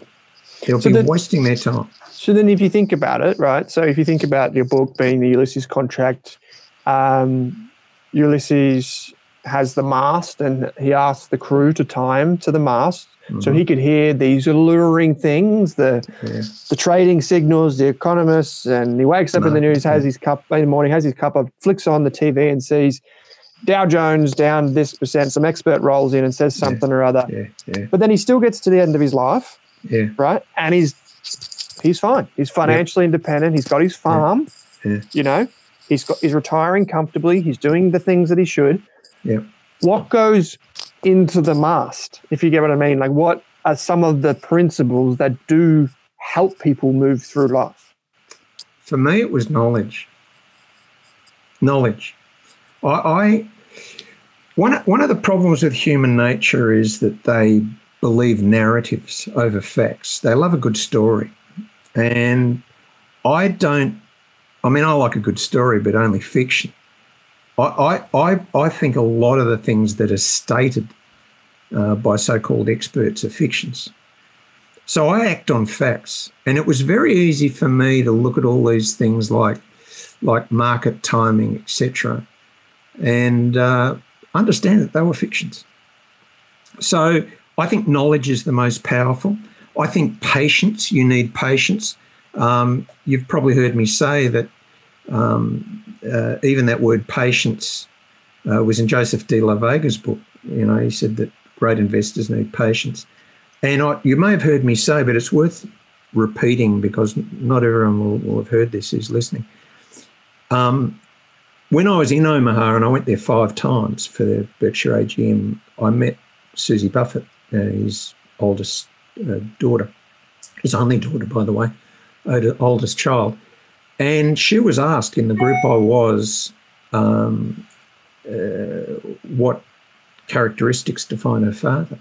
They'll So be then- wasting their time. So then, if you think about it, right? So if you think about your book being the Ulysses contract, um, Ulysses has the mast, and he asks the crew to time to the mast, so he could hear these alluring things, the Yeah. the trading signals, the economists, and he wakes up in the news, has his cup in the morning, has his cup of flicks on the TV, and sees Dow Jones down this percent. Some expert rolls in and says something or other, Yeah, yeah, but then he still gets to the end of his life, yeah, right? And he's he's fine. He's financially independent. He's got his farm. Yeah. You know, he's got he's retiring comfortably. He's doing the things that he should. yeah. What goes into the mast, if you get what I mean? Like, what are some of the principles that do help people move through life? For me, it was knowledge. Knowledge. I, I one one of the problems with human nature is that they believe narratives over facts. They love a good story, and I don't. I mean, I like a good story, but only fiction. I I I, I think a lot of the things that are stated uh, by so-called experts are fictions. So I act on facts, and it was very easy for me to look at all these things like like market timing, etc., and uh, understand that they were fictions. So I think knowledge is the most powerful. I think patience, you need patience. Um, you've probably heard me say that um, uh, even that word patience uh, was in Joseph de la Vega's book. You know, he said that great investors need patience. And I, you may have heard me say, but it's worth repeating because not everyone will, will have heard this who's listening. Um, when I was in Omaha and I went there five times for the Berkshire AGM, I met Susie Buffett, uh, his oldest uh, daughter, his only daughter, by the way, oldest child. And she was asked in the group I was um, uh, what characteristics define her father.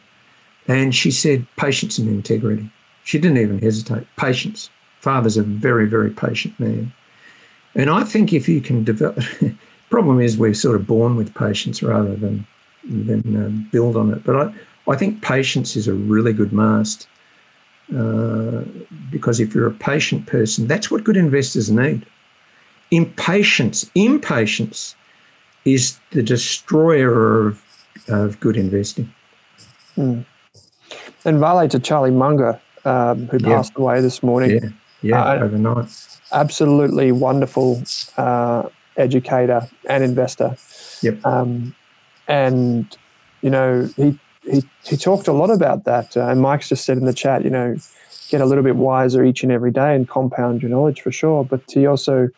And she said patience and integrity. She didn't even hesitate. Patience. Father's a very, very patient man. And I think if you can develop, problem is we're sort of born with patience rather than than uh, build on it. But I, I think patience is a really good mast uh, because if you're a patient person, that's what good investors need. Impatience, impatience is the destroyer of, of good investing. Mm. And Vale to Charlie Munger, um, who yeah. passed away this morning. Yeah, yeah, uh, overnight. Absolutely wonderful uh, educator and investor. Yep. Um, and you know, he he he talked a lot about that. Uh, and Mike's just said in the chat, you know, get a little bit wiser each and every day and compound your knowledge for sure. But he also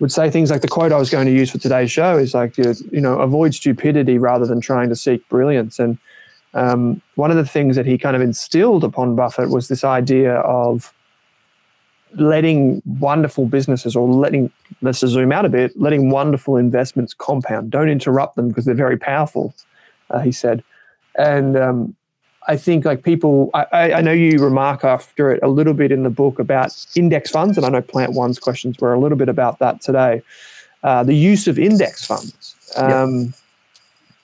would say things like the quote I was going to use for today's show is like, you know, avoid stupidity rather than trying to seek brilliance. And um, one of the things that he kind of instilled upon Buffett was this idea of letting wonderful businesses or letting, let's zoom out a bit, letting wonderful investments compound. Don't interrupt them because they're very powerful, uh, he said. And um, I think like people, I, I, know you remark after it a little bit in the book about index funds, and I know Plant One's questions were a little bit about that today. Uh, the use of index funds. Um, yep.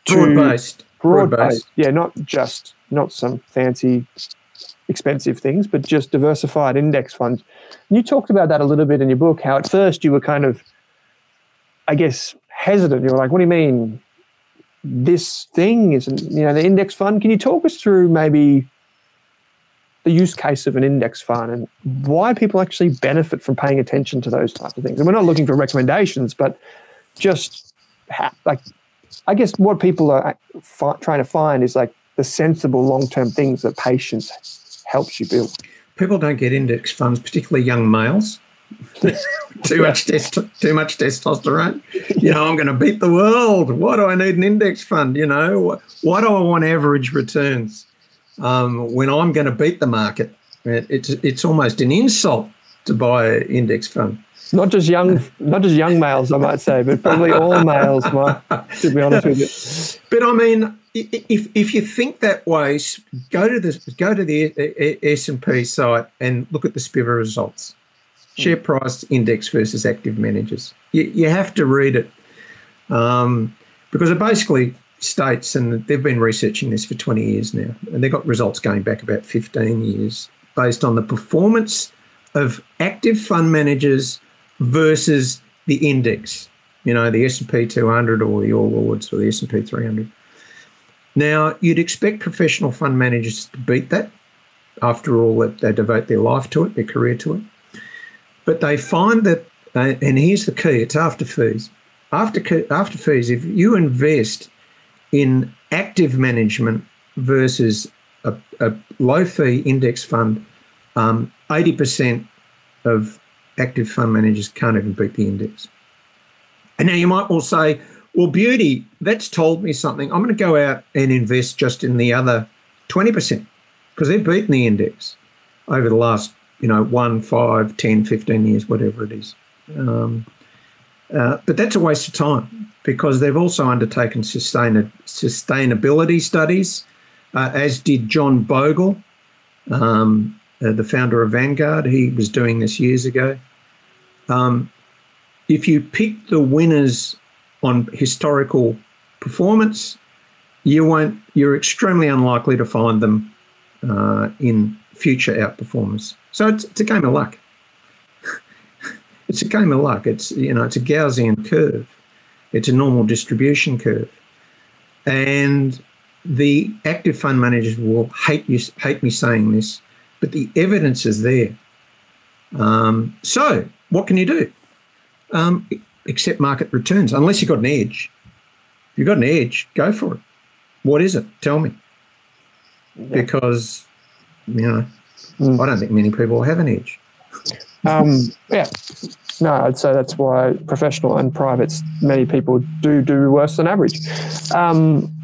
Broad based broad based. Yeah, not just not some fancy expensive things, but just diversified index funds. You talked about that a little bit in your book, how at first you were kind of, I guess, hesitant. You were like, what do you mean this thing isn't, you know, the index fund? Can you talk us through maybe the use case of an index fund and why people actually benefit from paying attention to those types of things? And we're not looking for recommendations, but just like I guess what people are fi- trying to find is like the sensible long term things that patience helps you build. People don't get index funds, particularly young males. too much test, too much testosterone. You know, I'm going to beat the world. Why do I need an index fund? You know, why do I want average returns um, when I'm going to beat the market? it's it's almost an insult to buy an index fund not just young, not just young males, I might say, but probably all males. to be honest with you. But I mean, if if you think that way, go to the go to the S and P site and look at the SPIVA results, share price index versus active managers. You, you have to read it um, because it basically states, and they've been researching this for 20 years now, and they've got results going back about 15 years based on the performance of active fund managers versus the index, you know, the S&P 200 or the All Ords or the S&P 300. Now, you'd expect professional fund managers to beat that. After all, that they devote their life to it, their career to it. But they find that, uh, and here's the key: it's after fees. After after fees, if you invest in active management versus a, a low fee index fund, um, eighty percent of active fund managers can't even beat the index. And now you might all say, well, beauty, that's told me something. I'm going to go out and invest just in the other 20% because they've beaten the index over the last, you know, one, five, 10, 15 years, whatever it is. Um, uh, but that's a waste of time because they've also undertaken sustain- sustainability studies, uh, as did John Bogle. Um, uh, the founder of Vanguard. He was doing this years ago. Um, if you pick the winners on historical performance, you won't. You're extremely unlikely to find them uh, in future outperformers. So it's, it's a game of luck. it's a game of luck. It's you know it's a Gaussian curve. It's a normal distribution curve, and the active fund managers will hate you, hate me saying this, but the evidence is there. Um, so, what can you do? Um, accept market returns, unless you've got an edge. If you've got an edge, go for it. What is it? Tell me. Yeah. Because, you know, mm. I don't think many people have an edge. Um, yeah. No, I'd say that's why professional and privates, many people do do worse than average. Um,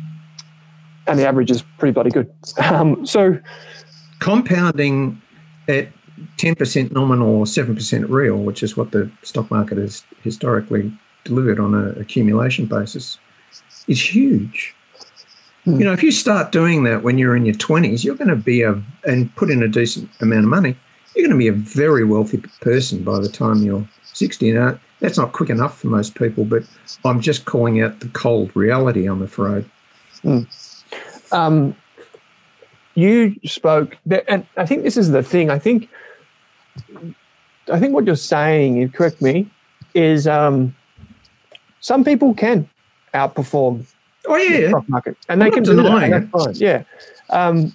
and the average is pretty bloody good. Um, so, compounding at 10% nominal or 7% real, which is what the stock market has historically delivered on an accumulation basis, is huge. Mm. You know, if you start doing that when you're in your 20s, you're going to be a, and put in a decent amount of money, you're going to be a very wealthy person by the time you're 60. Now, that's not quick enough for most people, but I'm just calling out the cold reality, I'm afraid. Mm. Um, you spoke, and I think this is the thing. I think, I think what you're saying, you correct me, is um, some people can outperform. Oh yeah, the stock market, and I'm they can do that. Yeah, um,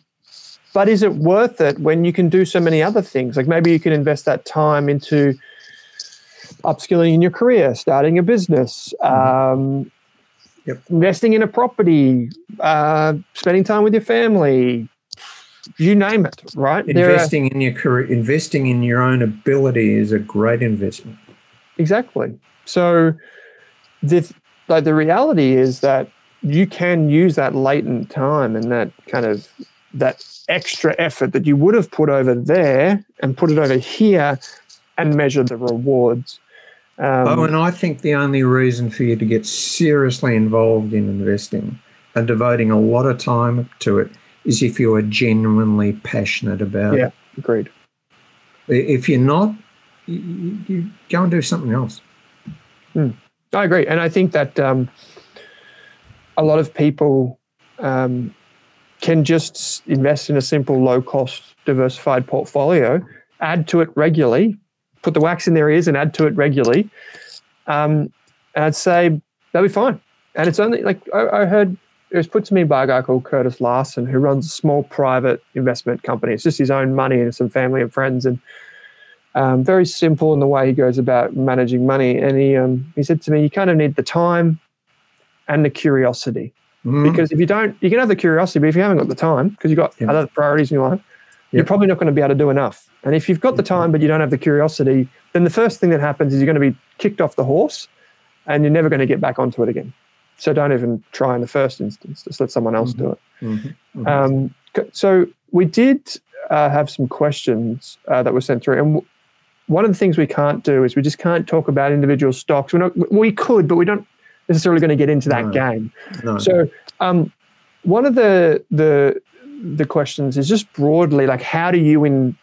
but is it worth it when you can do so many other things? Like maybe you can invest that time into upskilling in your career, starting a business, um, Yep. Investing in a property, uh, spending time with your family, you name it, right? Investing are, in your career, investing in your own ability is a great investment. Exactly. So, the like the reality is that you can use that latent time and that kind of that extra effort that you would have put over there and put it over here and measure the rewards. Um, oh, and I think the only reason for you to get seriously involved in investing and devoting a lot of time to it is if you are genuinely passionate about yeah, it. Yeah, agreed. If you're not, you, you, go and do something else. Hmm. I agree. And I think that um, a lot of people um, can just invest in a simple, low cost, diversified portfolio, add to it regularly, put the wax in their ears and add to it regularly, um, and I'd say they'll be fine. And it's only like I, I, heard it was put to me by a guy called Curtis Larson, who runs a small private investment company. It's just his own money and some family and friends, and um, very simple in the way he goes about managing money. And he um, he said to me, you kind of need the time and the curiosity. Mm. Because if you don't, you can have the curiosity, but if you haven't got the time, because you've got yeah. other priorities in your life, you're probably not going to be able to do enough. And if you've got the time but you don't have the curiosity, then the first thing that happens is you're going to be kicked off the horse and you're never going to get back onto it again. So don't even try in the first instance. Just let someone else mm-hmm. do it. Mm-hmm. Mm-hmm. Um, so we did uh, have some questions uh, that were sent through, and w- one of the things we can't do is we just can't talk about individual stocks. We're not, we could, but we don't necessarily going to get into that no. game. No. So um, one of the the the questions is just broadly like how do you in,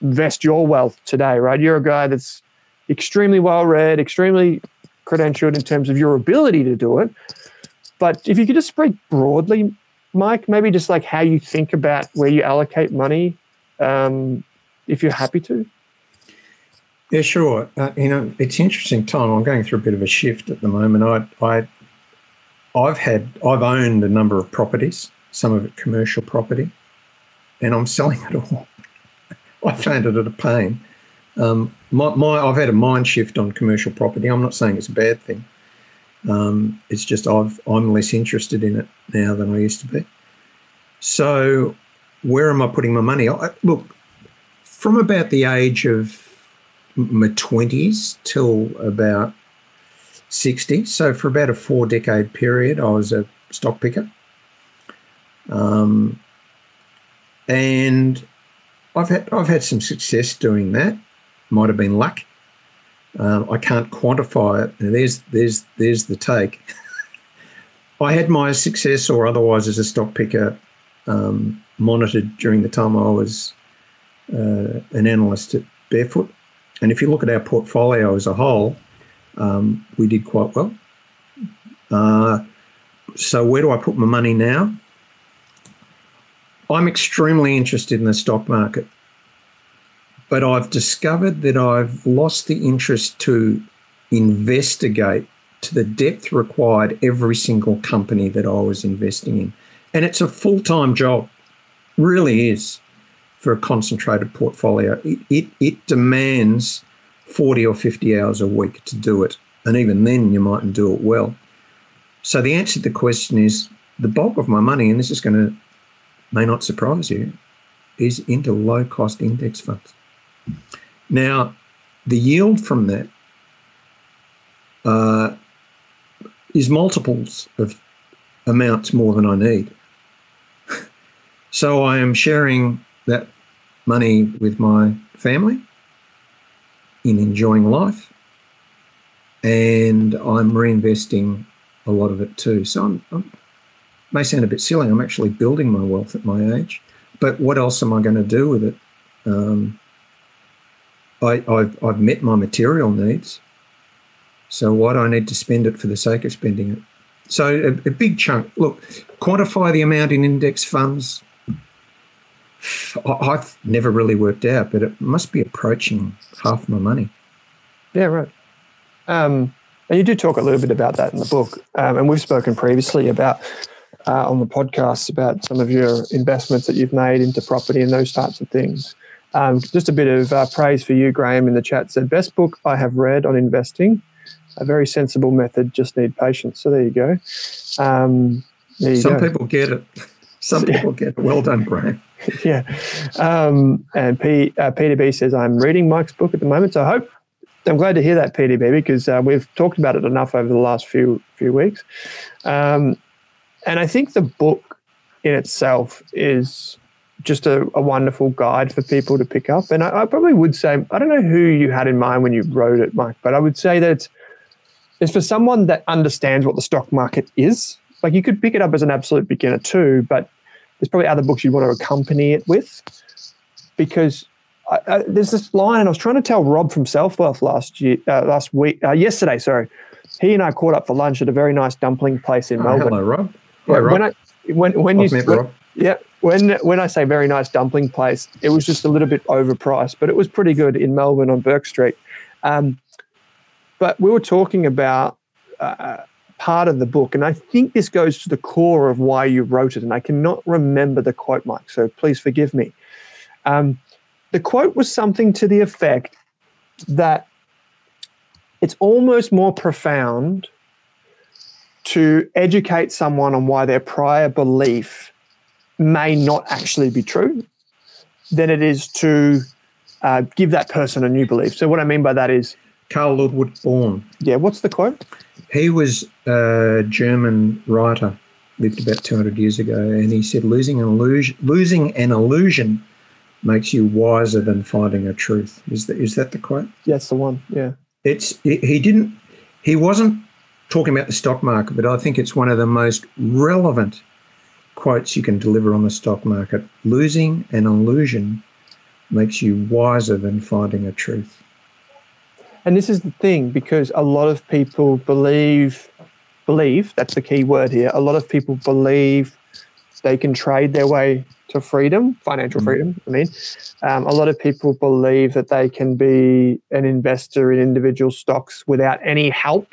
invest your wealth today, right? You're a guy that's extremely well read, extremely credentialed in terms of your ability to do it. But if you could just speak broadly, Mike, maybe just like how you think about where you allocate money, um, if you're happy to. Yeah, sure. Uh, you know, it's interesting time. I'm going through a bit of a shift at the moment. I, I, I've had, I've owned a number of properties some of it commercial property, and I'm selling it all. I found it a pain. Um, my, my, I've had a mind shift on commercial property. I'm not saying it's a bad thing. Um, it's just I've, I'm less interested in it now than I used to be. So, where am I putting my money? I, look, from about the age of my 20s till about 60, so for about a four decade period, I was a stock picker. Um, and I've had I've had some success doing that. Might have been luck. Um, I can't quantify it. And there's there's there's the take. I had my success, or otherwise, as a stock picker, um, monitored during the time I was uh, an analyst at Barefoot. And if you look at our portfolio as a whole, um, we did quite well. Uh, so where do I put my money now? I'm extremely interested in the stock market, but I've discovered that I've lost the interest to investigate to the depth required every single company that I was investing in. And it's a full time job, really is, for a concentrated portfolio. It, it, it demands 40 or 50 hours a week to do it. And even then, you mightn't do it well. So the answer to the question is the bulk of my money, and this is going to, may not surprise you, is into low cost index funds. Now, the yield from that uh, is multiples of amounts more than I need. so I am sharing that money with my family in enjoying life, and I'm reinvesting a lot of it too. So I'm, I'm may sound a bit silly. I'm actually building my wealth at my age, but what else am I going to do with it? Um, I, have I've met my material needs. So why do I need to spend it for the sake of spending it? So a, a big chunk. Look, quantify the amount in index funds. I've never really worked out, but it must be approaching half my money. Yeah, right. Um, and you do talk a little bit about that in the book, um, and we've spoken previously about uh, on the podcast about some of your investments that you've made into property and those types of things. Um, just a bit of uh, praise for you, Graham, in the chat said, Best book I have read on investing. A very sensible method, just need patience. So there you go. Um, there you Some go. people get it. Some people get it. Well done, Graham. yeah. Um, and P, uh, PDB says, I'm reading Mike's book at the moment. So I hope, I'm glad to hear that, PDB, because uh, we've talked about it enough over the last few few weeks. Um, and I think the book in itself is just a, a, wonderful guide for people to pick up. And I, I, probably would say, I don't know who you had in mind when you wrote it, Mike, but I would say that it's, it's for someone that understands what the stock market is. Like you could pick it up as an absolute beginner too, but there's probably other books you'd want to accompany it with because I, I, there's this line, and I was trying to tell Rob from Self Wealth last year, uh, last week, uh, yesterday. Sorry, he and I caught up for lunch at a very nice dumpling place in oh, Melbourne. Hello, Rob. Yeah, Rob. When I when when you when, yeah when when I say very nice dumpling place, it was just a little bit overpriced, but it was pretty good in Melbourne on Bourke Street. Um, but we were talking about uh, part of the book, and I think this goes to the core of why you wrote it. And I cannot remember the quote, Mike, so please forgive me. Um, the quote was something to the effect that it's almost more profound to educate someone on why their prior belief may not actually be true than it is to uh, give that person a new belief. So, what I mean by that is Carl Ludwig Börne. Yeah, what's the quote? He was a German writer, lived about 200 years ago, and he said, losing an illusion, losing an illusion makes you wiser than finding a truth. Is that, is that the quote? Yeah, the one. Yeah. It's he didn't he wasn't talking about the stock market, but I think it's one of the most relevant quotes you can deliver on the stock market. Losing an illusion makes you wiser than finding a truth. And this is the thing because a lot of people believe believe that's the key word here. A lot of people believe they can trade their way to freedom, financial mm. freedom. I mean, um, a lot of people believe that they can be an investor in individual stocks without any help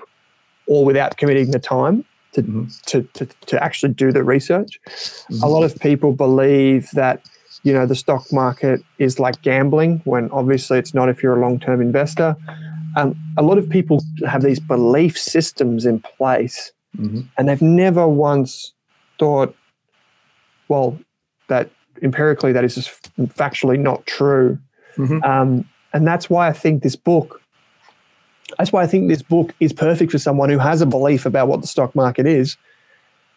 or without committing the time to, mm-hmm. to, to, to, actually do the research. Mm-hmm. A lot of people believe that you know the stock market is like gambling when obviously it's not if you're a long-term investor. Um, a lot of people have these belief systems in place, mm-hmm. and they've never once thought, well, that empirically that is just factually not true. Mm-hmm. Um, and that's why I think this book that's why I think this book is perfect for someone who has a belief about what the stock market is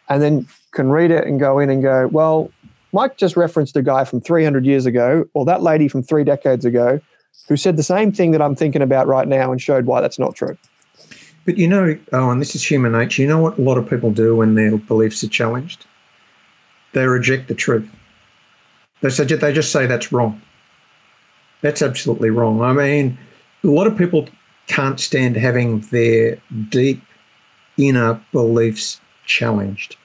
and then can read it and go in and go, well, Mike just referenced a guy from 300 years ago or that lady from three decades ago who said the same thing that I'm thinking about right now and showed why that's not true. But you know, oh, and this is human nature. You know what a lot of people do when their beliefs are challenged? They reject the truth. They, say, they just say that's wrong. That's absolutely wrong. I mean, a lot of people can't stand having their deep inner beliefs challenged.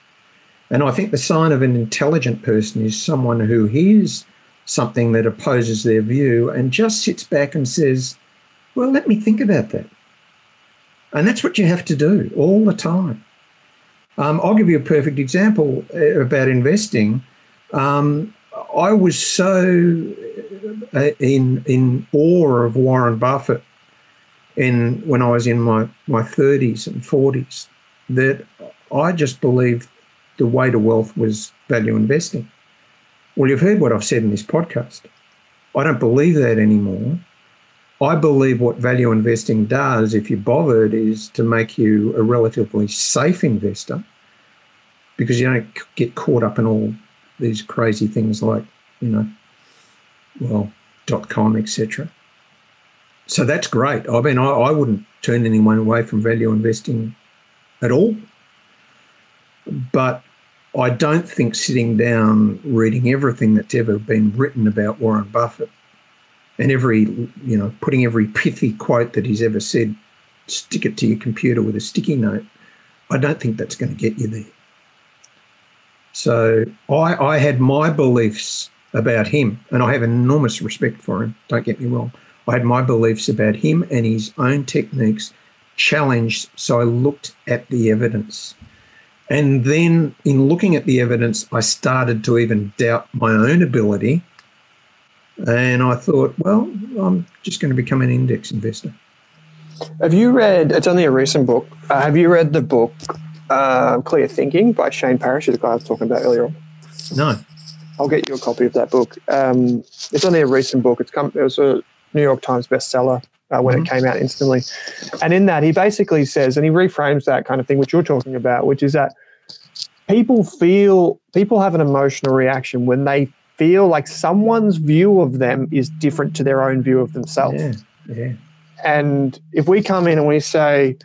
And I think the sign of an intelligent person is someone who hears something that opposes their view and just sits back and says, Well, let me think about that. And that's what you have to do all the time. Um, I'll give you a perfect example uh, about investing. Um, I was so uh, in in awe of Warren Buffett in when I was in my my 30s and 40s that I just believed the way to wealth was value investing. Well, you've heard what I've said in this podcast. I don't believe that anymore. I believe what value investing does, if you're bothered, is to make you a relatively safe investor because you don't get caught up in all these crazy things like, you know, well, dot com, etc. So that's great. I mean, I, I wouldn't turn anyone away from value investing at all. But I don't think sitting down reading everything that's ever been written about Warren Buffett and every, you know, putting every pithy quote that he's ever said, stick it to your computer with a sticky note, I don't think that's going to get you there. So I, I had my beliefs about him, and I have enormous respect for him, don't get me wrong. I had my beliefs about him and his own techniques challenged, so I looked at the evidence. And then, in looking at the evidence, I started to even doubt my own ability and I thought, well, I'm just going to become an index investor. Have you read? It's only a recent book. Uh, have you read the book uh, "Clear Thinking" by Shane Parrish, the guy I was talking about earlier on? No. I'll get you a copy of that book. Um, it's only a recent book. It's come. It was a New York Times bestseller uh, when mm-hmm. it came out instantly, and in that he basically says, and he reframes that kind of thing which you're talking about, which is that people feel people have an emotional reaction when they feel like someone's view of them is different to their own view of themselves. Yeah, yeah. And if we come in and we say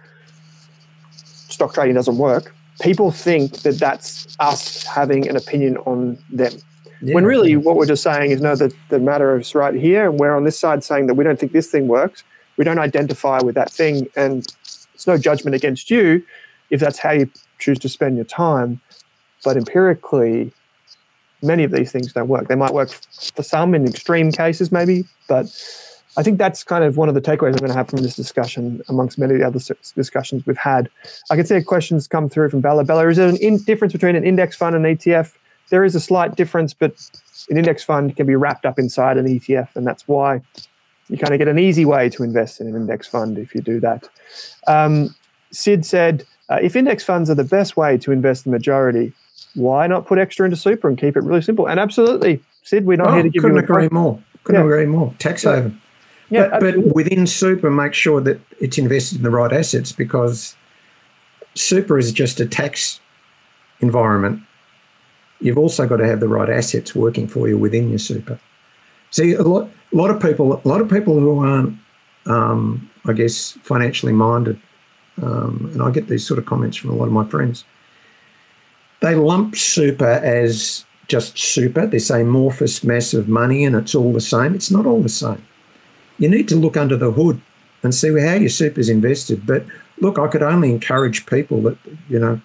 stock trading doesn't work, people think that that's us having an opinion on them. Yeah, when really what we're just saying is no, the, the matter is right here, and we're on this side saying that we don't think this thing works. We don't identify with that thing, and it's no judgment against you if that's how you choose to spend your time. But empirically, many of these things don't work. They might work for some in extreme cases, maybe, but I think that's kind of one of the takeaways I'm going to have from this discussion, amongst many of the other discussions we've had. I can see questions come through from Bella. Bella, is there an in- difference between an index fund and an ETF? There is a slight difference, but an index fund can be wrapped up inside an ETF, and that's why you kind of get an easy way to invest in an index fund if you do that. Um, Sid said, uh, if index funds are the best way to invest the majority, why not put extra into super and keep it really simple? And absolutely, Sid, we're not oh, here to give couldn't you. Couldn't agree more. Couldn't yeah. agree more. Tax haven. Yeah, but, but within super, make sure that it's invested in the right assets because super is just a tax environment. You've also got to have the right assets working for you within your super. See, a lot, a lot of people, a lot of people who aren't, um, I guess, financially minded, um, and I get these sort of comments from a lot of my friends they lump super as just super, this amorphous mass of money, and it's all the same. It's not all the same. You need to look under the hood and see how your super is invested. But look, I could only encourage people that, you know,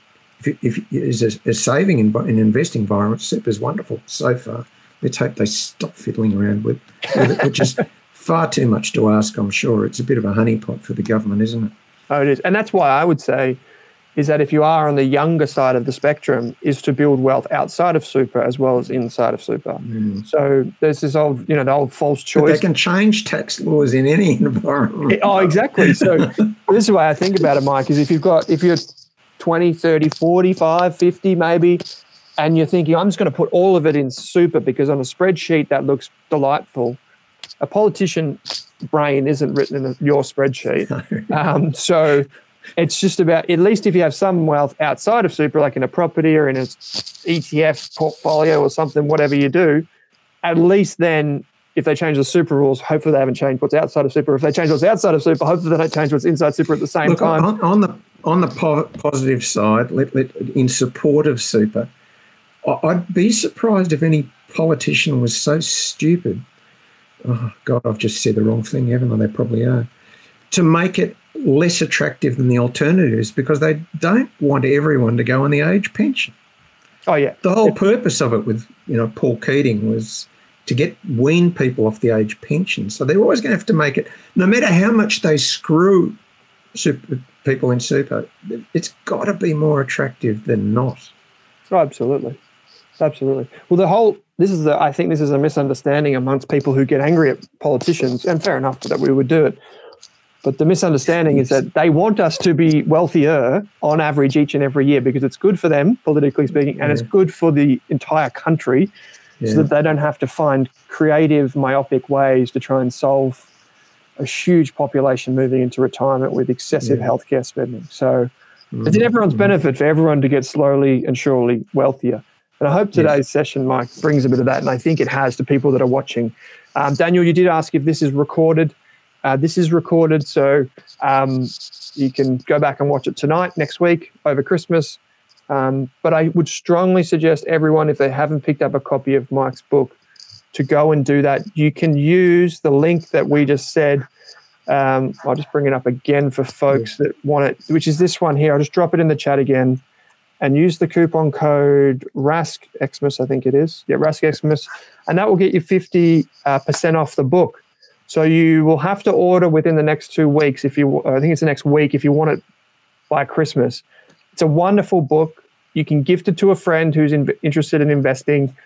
if, if is a, a, saving in an investing environment, super is wonderful so far. Let's hope they stop fiddling around with, with it, which is far too much to ask, I'm sure. It's a bit of a honeypot for the government, isn't it? Oh, it is. And that's why I would say is that if you are on the younger side of the spectrum, is to build wealth outside of super as well as inside of super. Mm. So there's this old, you know, the old false choice. But they can change tax laws in any environment. oh, exactly. So this is the way I think about it, Mike, is if you've got, if you're 20, 30, 45, 50 maybe, and you're thinking, I'm just going to put all of it in super because on a spreadsheet that looks delightful. A politician brain isn't written in your spreadsheet. Um, so it's just about at least if you have some wealth outside of super, like in a property or in an ETF portfolio or something, whatever you do, at least then if they change the super rules, hopefully they haven't changed what's outside of super. If they change what's outside of super, hopefully they don't change what's inside super at the same Look, time. On, on, the on the positive side, let, let, in support of super, I'd be surprised if any politician was so stupid. Oh God, I've just said the wrong thing, haven't I? They probably are. To make it less attractive than the alternatives because they don't want everyone to go on the age pension. Oh yeah. The whole purpose of it with you know Paul Keating was to get wean people off the age pension. So they're always going to have to make it, no matter how much they screw super, people in super. It's got to be more attractive than not. Oh, absolutely, absolutely. Well, the whole this is the I think this is a misunderstanding amongst people who get angry at politicians, and fair enough that we would do it. But the misunderstanding is that they want us to be wealthier on average each and every year because it's good for them, politically speaking, and yeah. it's good for the entire country yeah. so that they don't have to find creative, myopic ways to try and solve a huge population moving into retirement with excessive yeah. healthcare spending. So mm-hmm. it's in everyone's mm-hmm. benefit for everyone to get slowly and surely wealthier. And I hope today's yes. session, Mike, brings a bit of that. And I think it has to people that are watching. Um, Daniel, you did ask if this is recorded. Uh, this is recorded, so um, you can go back and watch it tonight, next week, over Christmas. Um, but I would strongly suggest everyone, if they haven't picked up a copy of Mike's book, to go and do that. You can use the link that we just said. Um, I'll just bring it up again for folks that want it, which is this one here. I'll just drop it in the chat again and use the coupon code RASK Xmas, I think it is. Yeah, RASK Xmas. And that will get you 50% uh, off the book. So you will have to order within the next two weeks if you, I think it's the next week if you want it by Christmas. It's a wonderful book. You can gift it to a friend who's in, interested in investing.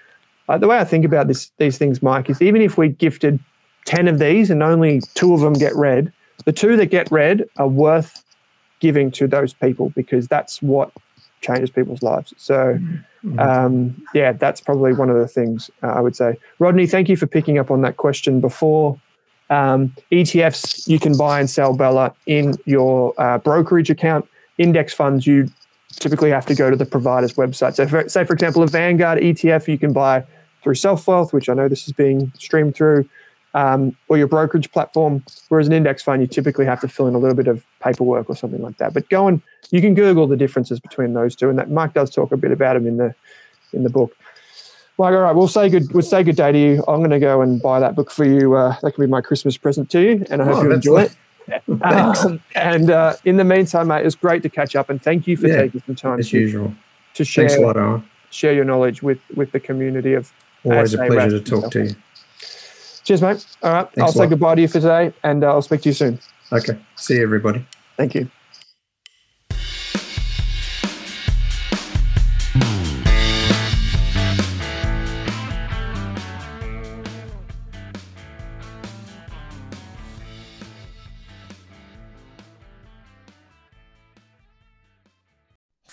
Uh, the way I think about this, these things, Mike, is even if we gifted 10 of these and only two of them get read, the two that get read are worth giving to those people because that's what changes people's lives. So, mm-hmm. um, yeah, that's probably one of the things uh, I would say. Rodney, thank you for picking up on that question before. Um, ETFs you can buy and sell Bella in your uh, brokerage account. Index funds you typically have to go to the provider's website. So, for, say for example, a Vanguard ETF you can buy through SelfWealth, which I know this is being streamed through, um, or your brokerage platform. Whereas an index fund, you typically have to fill in a little bit of paperwork or something like that. But go and you can Google the differences between those two, and that Mark does talk a bit about them in the in the book. Like, all right, we'll say good. We'll say good day to you. I'm going to go and buy that book for you. Uh, that can be my Christmas present to you, and I hope oh, you enjoy it. Um, and uh, in the meantime, mate, it's great to catch up, and thank you for yeah, taking some time as to, usual to share Thanks a lot, Alan. share your knowledge with with the community of. Always a pleasure to talk to you. Cheers, mate. All right, Thanks I'll say goodbye to you for today, and uh, I'll speak to you soon. Okay, see you, everybody. Thank you.